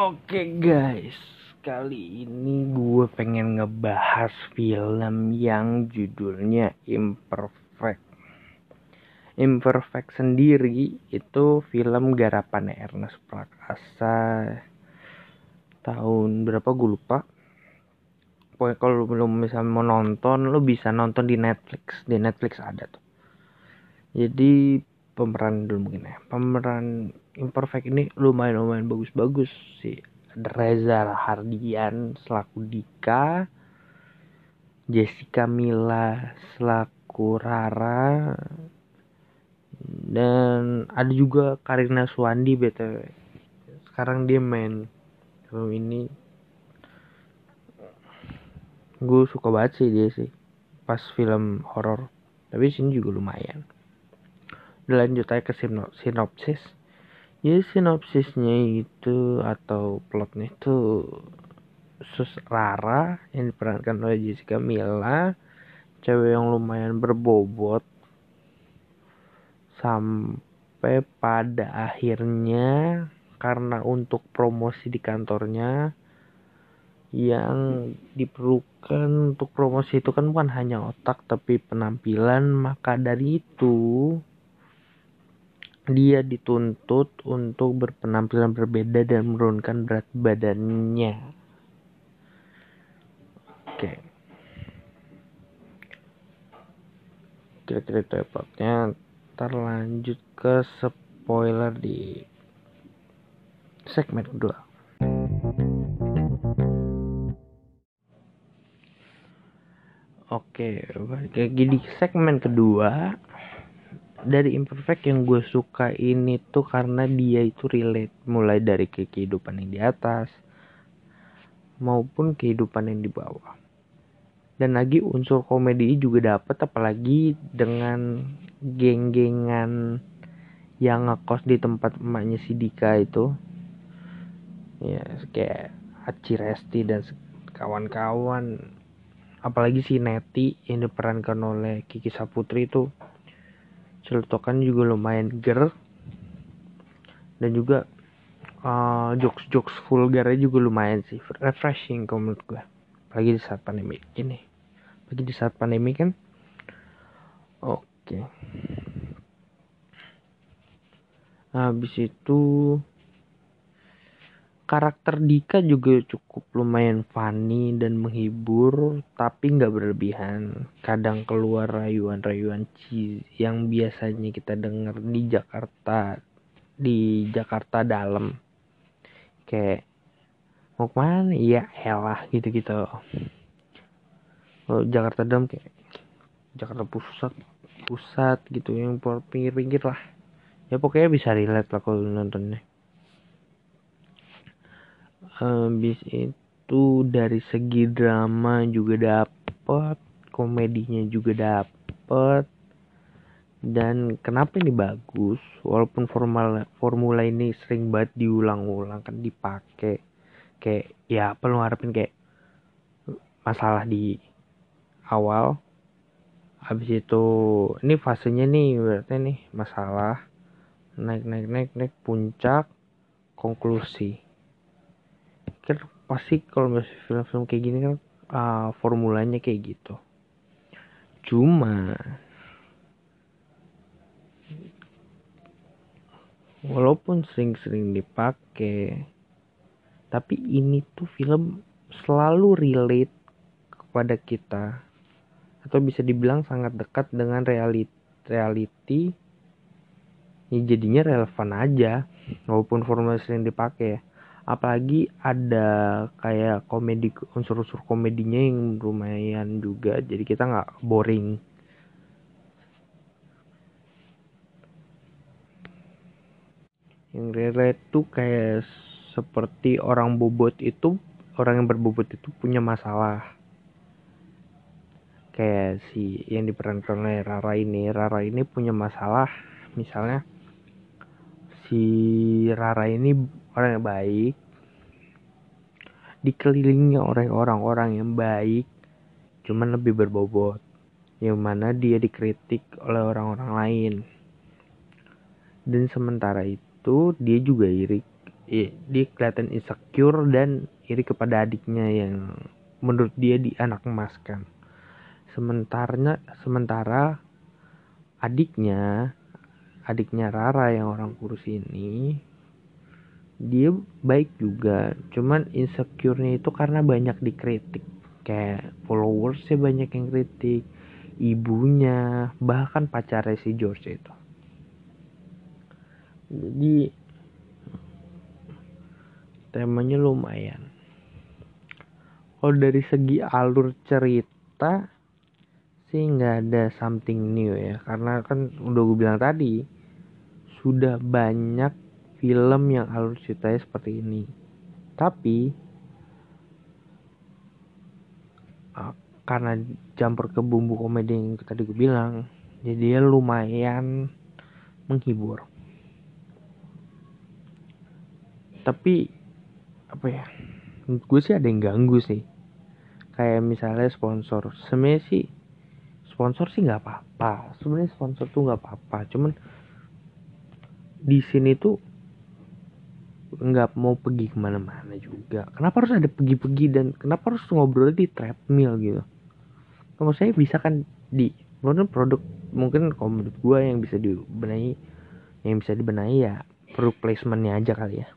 Oke guys, kali ini gue pengen ngebahas film yang judulnya Imperfect. Imperfect sendiri itu film garapan Ernest Prakasa tahun berapa gue lupa. Pokoknya kalau belum bisa mau nonton, lo bisa nonton di Netflix. Di Netflix ada tuh. Jadi pemeran dulu mungkin ya. Pemeran Imperfect ini lumayan lumayan bagus-bagus. Ada Reza Hardian selaku Dika, Jessica Mila selaku Rara, dan ada juga Karina Suwandi btw. Sekarang dia main film ini. Gue suka banget sih dia sih. Pas film horor. Tapi sini juga lumayan. Udah lanjut aja ke sinopsis ya sinopsisnya itu atau plotnya itu Sus Rara yang diperankan oleh Jessica Mila cewek yang lumayan berbobot sampai pada akhirnya karena untuk promosi di kantornya yang diperlukan untuk promosi itu kan bukan hanya otak tapi penampilan maka dari itu dia dituntut untuk berpenampilan berbeda dan menurunkan berat badannya. Oke. Kira-kira itu ya plotnya. Terlanjut ke spoiler di segmen kedua. Oke, kayak gini segmen kedua dari imperfect yang gue suka ini tuh karena dia itu relate mulai dari ke kehidupan yang di atas maupun kehidupan yang di bawah. Dan lagi unsur komedi juga dapet apalagi dengan geng-gengan yang ngekos di tempat emaknya si Dika itu. Ya kayak Aci Resti dan kawan-kawan. Apalagi si Neti yang diperankan oleh Kiki Saputri itu celutukan juga lumayan ger. Dan juga uh, jokes jokes vulgarnya juga lumayan sih. Refreshing kalau menurut gue apalagi di saat pandemi ini. Apalagi di saat pandemi kan. Oke. Okay. habis itu karakter Dika juga cukup lumayan funny dan menghibur tapi nggak berlebihan. Kadang keluar rayuan-rayuan cheese yang biasanya kita dengar di Jakarta di Jakarta dalam kayak mau ke mana? Ya elah gitu-gitu. Kalau Jakarta dalam kayak Jakarta pusat pusat gitu yang pinggir-pinggir lah. Ya pokoknya bisa relate lah kalau nontonnya habis itu dari segi drama juga dapet komedinya juga dapet. Dan kenapa ini bagus? Walaupun formula formula ini sering banget diulang-ulang kan dipakai. Kayak ya apa lu harapin kayak masalah di awal. Habis itu ini fasenya nih berarti nih masalah. Naik naik naik naik puncak konklusi kan pasti kalau masih film-film kayak gini kan uh, formulanya kayak gitu. Cuma walaupun sering-sering dipakai tapi ini tuh film selalu relate kepada kita. Atau bisa dibilang sangat dekat dengan reality reality. Ya jadinya relevan aja walaupun formula sering dipakai ya apalagi ada kayak komedi unsur-unsur komedinya yang lumayan juga. Jadi kita nggak boring. Yang relate tuh kayak seperti orang bobot itu orang yang berbobot itu punya masalah. Kayak si yang diperankan oleh Rara ini Rara ini punya masalah. Misalnya si Rara ini orang yang baik. Dikelilingi oleh orang-orang yang baik cuman lebih berbobot yang mana dia dikritik oleh orang-orang lain. Dan sementara itu dia juga iri dia kelihatan insecure dan iri kepada adiknya yang menurut dia di anak emas kan sementara sementara adiknya adiknya Rara yang orang kurus ini dia baik juga. Cuman insecure-nya itu karena banyak dikritik. Kayak followersnya banyak yang kritik ibunya bahkan pacarnya si George itu. Jadi temanya lumayan. Kalau dari segi alur cerita sih nggak ada something new ya. Karena kan udah gue bilang tadi sudah banyak film yang alur ceritanya seperti ini. Tapi uh, karena campur ke bumbu komedi yang tadi gue bilang jadi lumayan menghibur. Tapi apa ya gue sih ada yang ganggu sih. Kayak misalnya sponsor. Sebenarnya sih sponsor sih nggak apa-apa. Sebenarnya sponsor tuh nggak apa-apa. Cuman di sini tuh nggak mau pergi ke mana-mana juga. Kenapa harus ada pergi-pergi dan kenapa harus ngobrol di treadmill gitu? Kalau saya bisa kan di mungkin produk mungkin kalau menurut gue yang bisa dibenahi yang bisa dibenahi ya produk placementnya aja kali ya.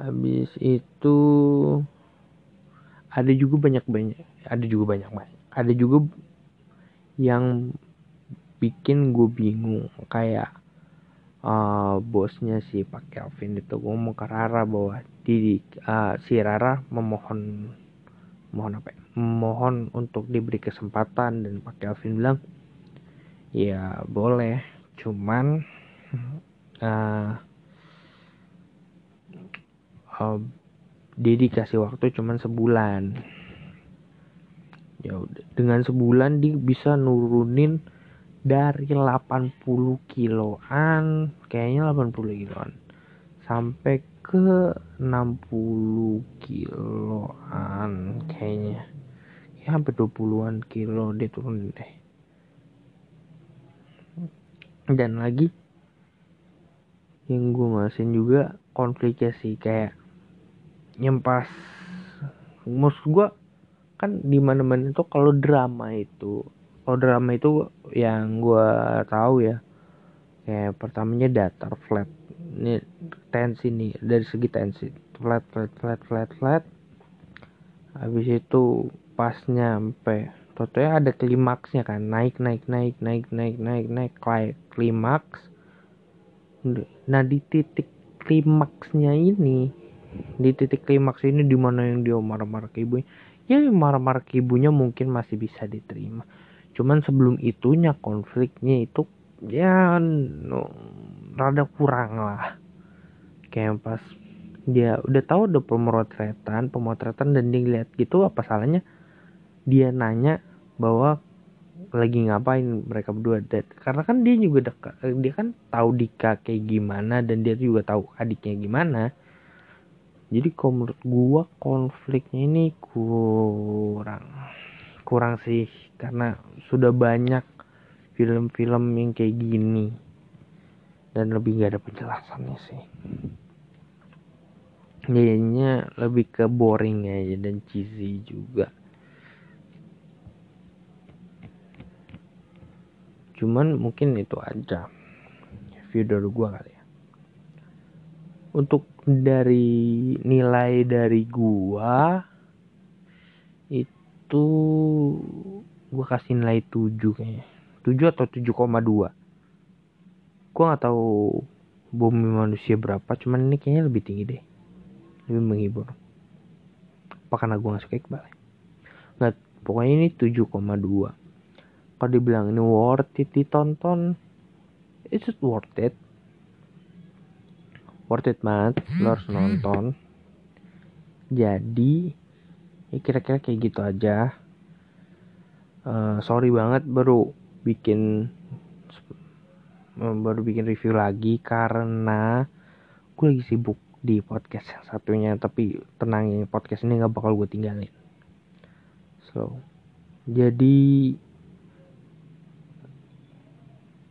Habis itu ada juga banyak banyak ada juga banyak banyak. Ada juga yang bikin gue bingung kayak uh, bosnya si Pak Kelvin itu ngomong ke Rara bahwa di uh, si Rara memohon mohon apa ya? memohon untuk diberi kesempatan dan Pak Kelvin bilang ya boleh cuman uh, uh, dia dikasih waktu cuman sebulan ya dengan sebulan dia bisa nurunin dari 80 kiloan kayaknya 80 kiloan sampai ke 60 kiloan kayaknya. Ya hampir 20-an kilo dia turun deh. Dan lagi yang gue masin juga konfliknya sih kayak yang pas maksud gue kan di mana mana itu kalau drama itu kalau drama itu yang gue tahu ya kayak pertamanya datar flat. Ini tensi nih dari segi tensi. Flat flat flat flat flat. Habis itu pas nyampe totalnya ada klimaksnya kan. Naik naik naik naik naik naik naik. Naik klimaks. Nah di titik klimaksnya ini di titik klimaks ini di mana yang dia marah-marah ke ibunya? Ya marah-marah ke ibunya mungkin masih bisa diterima cuman sebelum itunya konfliknya itu ya no, rada kurang lah. Kayak pas dia udah tahu udah pemotretan pemotretan dan dia lihat gitu apa salahnya dia nanya bahwa lagi ngapain mereka berdua? Dan karena kan dia juga dekat dia kan tahu Dika kayak gimana dan dia juga tahu adiknya gimana. Jadi kalau menurut gua konfliknya ini kurang kurang sih karena sudah banyak film-film yang kayak gini. Dan lebih gak ada penjelasannya sih. Jadinya lebih ke boring aja dan cheesy juga. Cuman mungkin itu aja. View dari gua kali ya. Untuk dari nilai dari gua itu gua kasih nilai 7 kayaknya. 7 atau 7,2 gua nggak tahu bumi manusia berapa cuman ini kayaknya lebih tinggi deh. Lebih menghibur. Apa karena gua nggak suka Iqbal nggak pokoknya ini 7,2 kalau dibilang ini worth it ditonton it's worth it? Worth it banget lo harus nonton. Jadi ya kira-kira kayak gitu aja. Uh, sorry banget baru bikin baru bikin review lagi karena gue lagi sibuk di podcast yang satunya tapi tenang podcast ini nggak bakal gue tinggalin. So jadi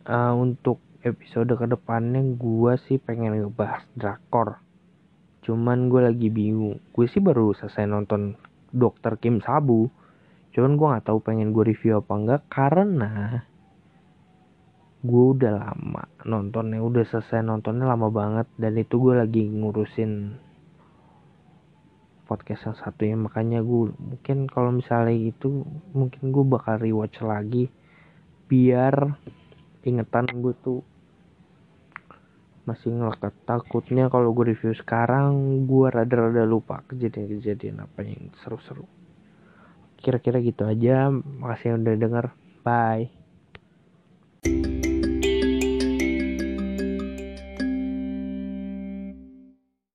uh, untuk episode ke depannya gue sih pengen ngebahas drakor. Cuman gue lagi bingung. Gue sih baru selesai nonton dokter Kim Sabu. Cuman gue nggak tahu pengen gue review apa enggak karena gue udah lama nontonnya udah selesai nontonnya lama banget dan itu gue lagi ngurusin podcast yang satunya. Makanya gue mungkin kalau misalnya itu mungkin gue bakal rewatch lagi biar ingetan gue tuh masih ngelekat. Takutnya kalau gue review sekarang gue rada-rada lupa kejadian-kejadian apa yang seru-seru. Kira-kira gitu aja. Makasih yang udah denger. Bye